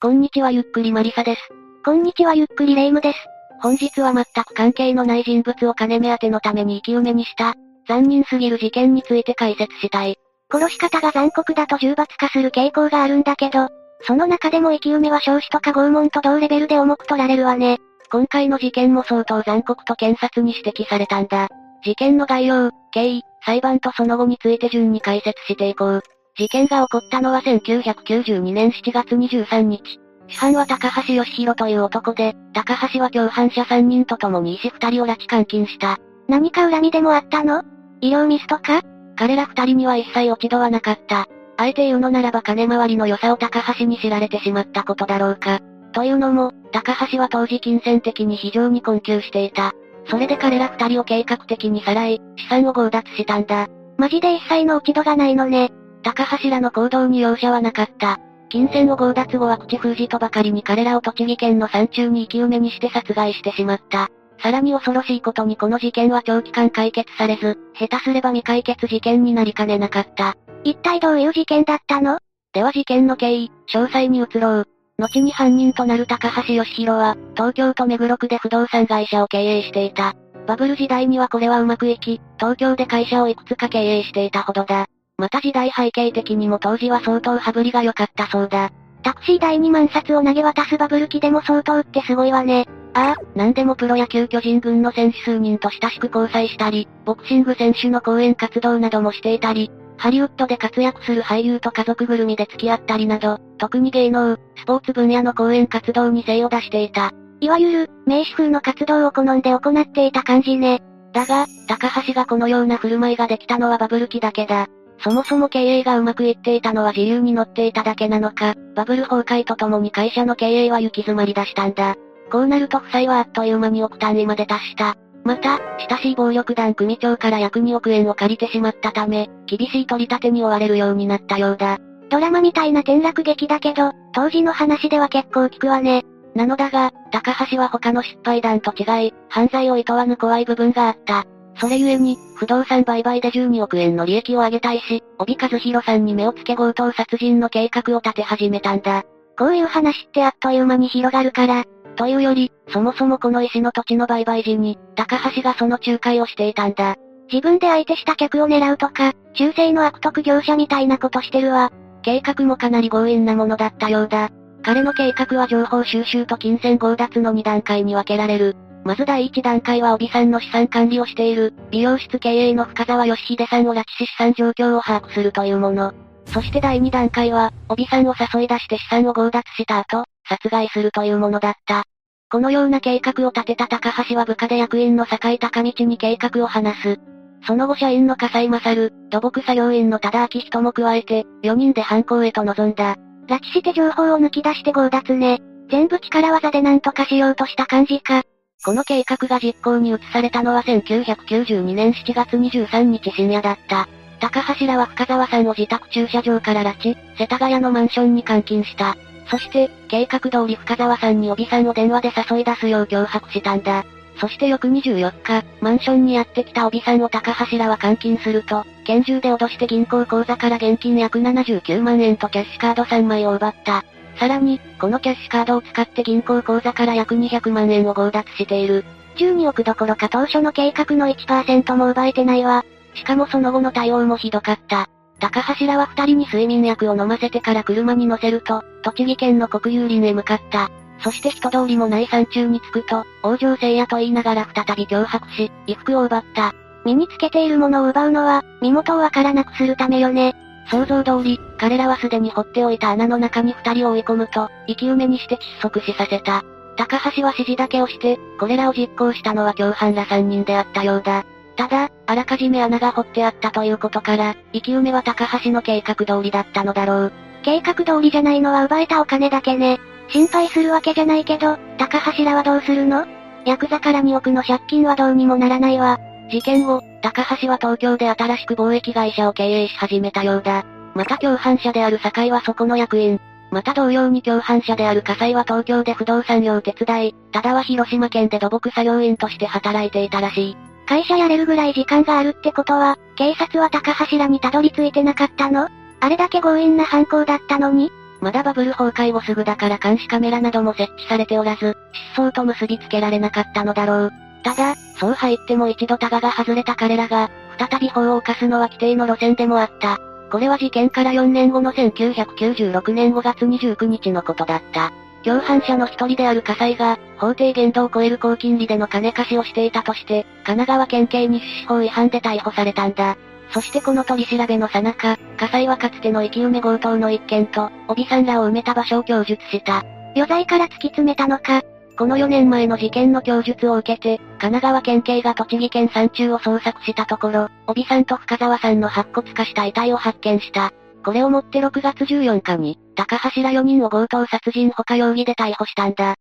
こんにちはゆっくりマリサです。こんにちはゆっくりレイムです。本日は全く関係のない人物を金目当てのために生き埋めにした、残忍すぎる事件について解説したい。殺し方が残酷だと重罰化する傾向があるんだけど、その中でも生き埋めは少子とか拷問と同レベルで重く取られるわね。今回の事件も相当残酷と検察に指摘されたんだ。事件の概要、経緯、裁判とその後について順に解説していこう。事件が起こったのは1992年7月23日。主犯は高橋義弘という男で、高橋は共犯者3人と共に医師2人を拉致監禁した。何か恨みでもあったの？医療ミスとか？彼ら2人には一切落ち度はなかった。あえて言うのならば金回りの良さを高橋に知られてしまったことだろうか。というのも、高橋は当時金銭的に非常に困窮していた。それで彼ら二人を計画的にさらい、資産を強奪したんだ。マジで一切の落ち度がないのね。高橋らの行動に容赦はなかった。金銭を強奪後は口封じとばかりに彼らを栃木県の山中に生き埋めにして殺害してしまった。さらに恐ろしいことにこの事件は長期間解決されず、下手すれば未解決事件になりかねなかった。一体どういう事件だったの？では事件の経緯、詳細に移ろう。後に犯人となる高橋義弘は、東京都目黒区で不動産会社を経営していた。バブル時代にはこれはうまくいき、東京で会社をいくつか経営していたほどだ。また時代背景的にも当時は相当羽振りが良かったそうだ。タクシー代2万冊を投げ渡すバブル期でも相当ってすごいわね。ああ、なんでもプロ野球巨人軍の選手数人と親しく交際したり、ボクシング選手の講演活動などもしていたり、ハリウッドで活躍する俳優と家族ぐるみで付き合ったりなど、特に芸能、スポーツ分野の講演活動に精を出していた。いわゆる、名士風の活動を好んで行っていた感じね。だが、高橋がこのような振る舞いができたのはバブル期だけだ。そもそも経営がうまくいっていたのは自由に乗っていただけなのか、バブル崩壊とともに会社の経営は行き詰まり出したんだ。こうなると負債はあっという間に億単位まで達した。また、親しい暴力団組長から約2億円を借りてしまったため、厳しい取り立てに追われるようになったようだ。ドラマみたいな転落劇だけど、当時の話では結構聞くわね。なのだが、高橋は他の失敗談と違い、犯罪を厭わぬ怖い部分があった。それゆえに、不動産売買で12億円の利益を上げたいし、帯和弘さんに目をつけ強盗殺人の計画を立て始めたんだ。こういう話ってあっという間に広がるから。というより、そもそもこの石の土地の売買時に、高橋がその仲介をしていたんだ。自分で相手した客を狙うとか、中世の悪徳業者みたいなことしてるわ。計画もかなり強引なものだったようだ。彼の計画は情報収集と金銭強奪の2段階に分けられる。まず第1段階は帯さんの資産管理をしている、美容室経営の深沢義秀さんを拉致し資産状況を把握するというもの。そして第2段階は、帯さんを誘い出して資産を強奪した後、殺害するというものだった。このような計画を立てた高橋は部下で役員の堺高道に計画を話す。その後社員の笠井勝、土木作業員の多田明人も加えて、4人で犯行へと臨んだ。拉致して情報を抜き出して強奪ね。全部力技で何とかしようとした感じか。この計画が実行に移されたのは1992年7月23日深夜だった。高橋らは深沢さんを自宅駐車場から拉致、世田谷のマンションに監禁した。そして、計画通り深沢さんに帯さんを電話で誘い出すよう脅迫したんだ。そして翌24日、マンションにやってきた帯さんを高橋らは監禁すると、拳銃で脅して銀行口座から現金約79万円とキャッシュカード3枚を奪った。さらに、このキャッシュカードを使って銀行口座から約200万円を強奪している。12億どころか当初の計画の1%も奪えてないわ。しかもその後の対応もひどかった。高橋らは二人に睡眠薬を飲ませてから車に乗せると、栃木県の国有林へ向かった。そして人通りもない山中に着くと、王城聖夜と言いながら再び脅迫し、衣服を奪った。身につけているものを奪うのは、身元をわからなくするためよね。想像通り、彼らはすでに掘っておいた穴の中に二人を追い込むと、生き埋めにして窒息死させた。高橋は指示だけをして、これらを実行したのは共犯ら三人であったようだ。ただ、あらかじめ穴が掘ってあったということから、生き埋めは高橋の計画通りだったのだろう。計画通りじゃないのは奪えたお金だけね。心配するわけじゃないけど、高橋らはどうするの？ヤクザから2億の借金はどうにもならないわ。事件後、高橋は東京で新しく貿易会社を経営し始めたようだ。また共犯者である堺はそこの役員。また同様に共犯者である火災は東京で不動産業を手伝い、ただは広島県で土木作業員として働いていたらしい。会社やれるぐらい時間があるってことは、警察は高橋らにたどり着いてなかったの？あれだけ強引な犯行だったのに？まだバブル崩壊後すぐだから監視カメラなども設置されておらず、失踪と結びつけられなかったのだろう。ただ、そう入っても一度タガが外れた彼らが、再び法を犯すのは規定の路線でもあった。これは事件から4年後の1996年5月29日のことだった。共犯者の一人である火災が、法定限度を超える高金利での金貸しをしていたとして、神奈川県警に出資法違反で逮捕されたんだ。そしてこの取り調べのさなか、火災はかつての生き埋め強盗の一件と、帯さんらを埋めた場所を供述した。余罪から突き詰めたのか。この4年前の事件の供述を受けて、神奈川県警が栃木県山中を捜索したところ、帯さんと深沢さんの白骨化した遺体を発見した。これをもって6月14日に、高橋ら4人を強盗殺人他容疑で逮捕したんだ。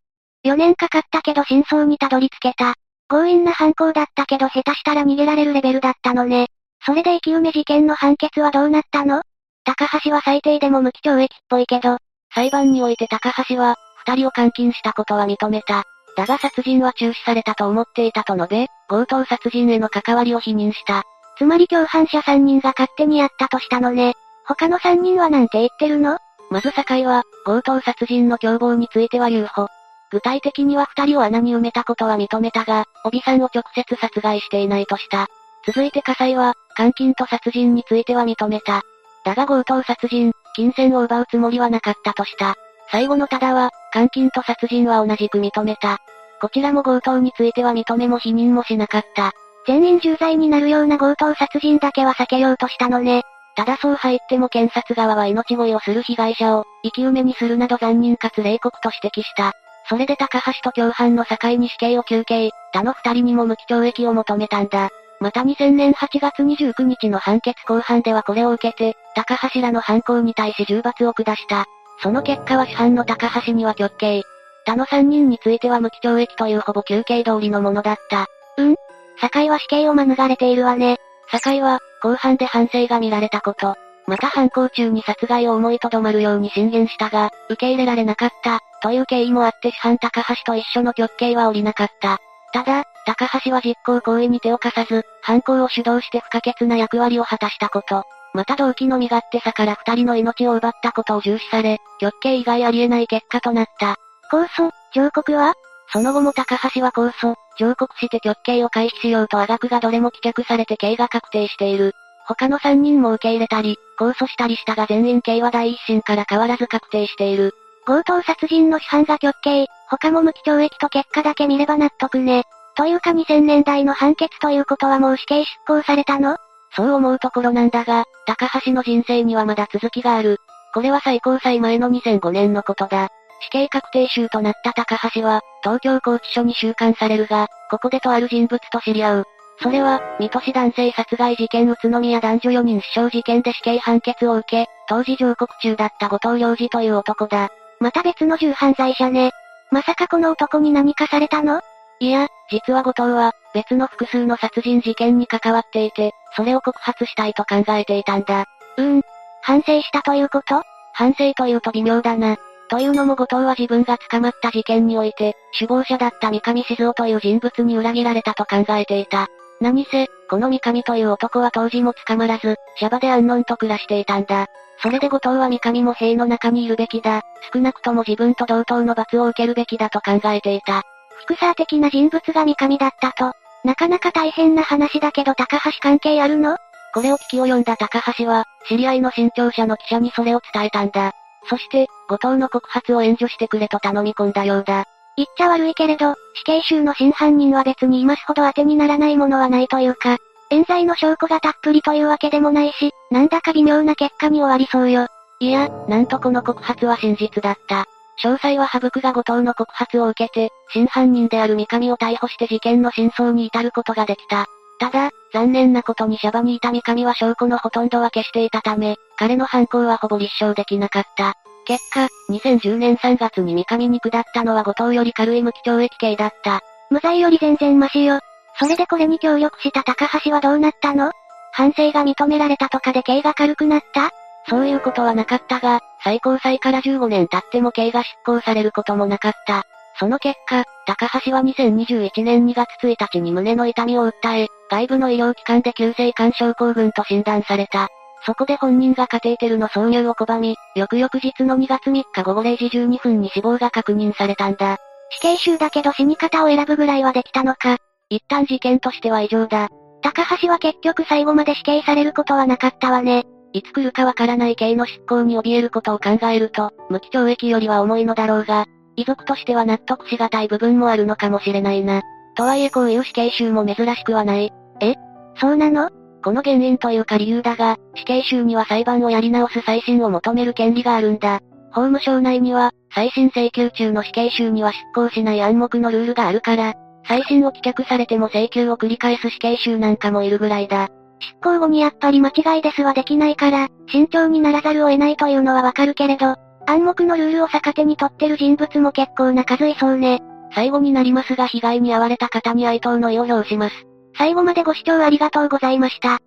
4年かかったけど真相にたどり着けた。強引な犯行だったけど下手したら逃げられるレベルだったのね。それで生き埋め事件の判決はどうなったの？高橋は最低でも無期懲役っぽいけど、裁判において高橋は、二人を監禁したことは認めた。だが殺人は中止されたと思っていたと述べ、強盗殺人への関わりを否認した。つまり共犯者3人が勝手にやったとしたのね。他の3人はなんて言ってるの？まず酒井は、強盗殺人の共謀については有保。具体的には二人を穴に埋めたことは認めたが、帯さんを直接殺害していないとした。続いて火災は、監禁と殺人については認めた。だが強盗殺人、金銭を奪うつもりはなかったとした。最後のただは、監禁と殺人は同じく認めた。こちらも強盗については認めも否認もしなかった。全員重罪になるような強盗殺人だけは避けようとしたのね。ただそう入っても検察側は命乞いをする被害者を、生き埋めにするなど残忍かつ冷酷と指摘した。それで高橋と共犯の境に死刑を求刑、他の二人にも無期懲役を求めたんだ。また2000年8月29日の判決公判ではこれを受けて、高橋らの犯行に対し重罰を下した。その結果は主犯の高橋には極刑。他の3人については無期懲役というほぼ休刑通りのものだった。うん堺は死刑を免れているわね。堺は、後半で反省が見られたこと。また犯行中に殺害を思いとどまるように進言したが、受け入れられなかった、という経緯もあって主犯高橋と一緒の極刑は降りなかった。ただ、高橋は実行行為に手を貸さず、犯行を主導して不可欠な役割を果たしたこと。また動機の身勝手さから二人の命を奪ったことを重視され、極刑以外ありえない結果となった。控訴、上告は？その後も高橋は控訴、上告して極刑を回避しようとあがくがどれも棄却されて刑が確定している。他の三人も受け入れたり、控訴したりしたが全員刑は第一審から変わらず確定している。強盗殺人の主犯が極刑、他も無期懲役と結果だけ見れば納得ね。というか2000年代の判決ということはもう死刑執行されたの？そう思うところなんだが、高橋の人生にはまだ続きがある。これは最高裁前の2005年のことだ。死刑確定囚となった高橋は、東京拘置所に収監されるが、ここでとある人物と知り合う。それは、水戸市男性殺害事件宇都宮男女4人死傷事件で死刑判決を受け、当時上告中だった後藤良二という男だ。また別の重犯罪者ね。まさかこの男に何かされたの？いや、実は後藤は、別の複数の殺人事件に関わっていて、それを告発したいと考えていたんだ。うーん。反省したということ？反省というと微妙だな。というのも後藤は自分が捕まった事件において、首謀者だった三上静雄という人物に裏切られたと考えていた。何せ、この三上という男は当時も捕まらず、シャバで安穏と暮らしていたんだ。それで後藤は三上も兵の中にいるべきだ。少なくとも自分と同等の罰を受けるべきだと考えていた。フィクサー的な人物が三上だったと。なかなか大変な話だけど高橋関係あるの？これを聞き及んだ高橋は、知り合いの新潮社の記者にそれを伝えたんだ。そして、後藤の告発を援助してくれと頼み込んだようだ。言っちゃ悪いけれど、死刑囚の真犯人は別に今すほど当てにならないものはないというか、冤罪の証拠がたっぷりというわけでもないし、なんだか微妙な結果に終わりそうよ。いや、なんとこの告発は真実だった。詳細は省くが後藤の告発を受けて、真犯人である三上を逮捕して事件の真相に至ることができた。ただ、残念なことにシャバにいた三上は証拠のほとんどは消していたため、彼の犯行はほぼ立証できなかった。結果、2010年3月に三上に下ったのは後藤より軽い無期懲役刑だった。無罪より全然マシよ。それでこれに協力した高橋はどうなったの？反省が認められたとかで刑が軽くなった？そういうことはなかったが、最高裁から15年経っても刑が執行されることもなかった。その結果、高橋は2021年2月1日に胸の痛みを訴え、外部の医療機関で急性肝症候群と診断された。そこで本人がカテーテルの挿入を拒み、翌々日の2月3日午後0時12分に死亡が確認されたんだ。死刑囚だけど死に方を選ぶぐらいはできたのか。一旦事件としては異常だ。高橋は結局最後まで死刑されることはなかったわね。いつ来るかわからない刑の執行に怯えることを考えると、無期懲役よりは重いのだろうが、遺族としては納得しがたい部分もあるのかもしれないな。とはいえこういう死刑囚も珍しくはない。え？そうなの？この原因というか理由だが、死刑囚には裁判をやり直す再審を求める権利があるんだ。法務省内には、再審請求中の死刑囚には執行しない暗黙のルールがあるから、再審を棄却されても請求を繰り返す死刑囚なんかもいるぐらいだ。執行後にやっぱり間違いですはできないから、慎重にならざるを得ないというのはわかるけれど、暗黙のルールを逆手に取ってる人物も結構な数いそうね。最後になりますが被害に遭われた方に哀悼の意を表します。最後までご視聴ありがとうございました。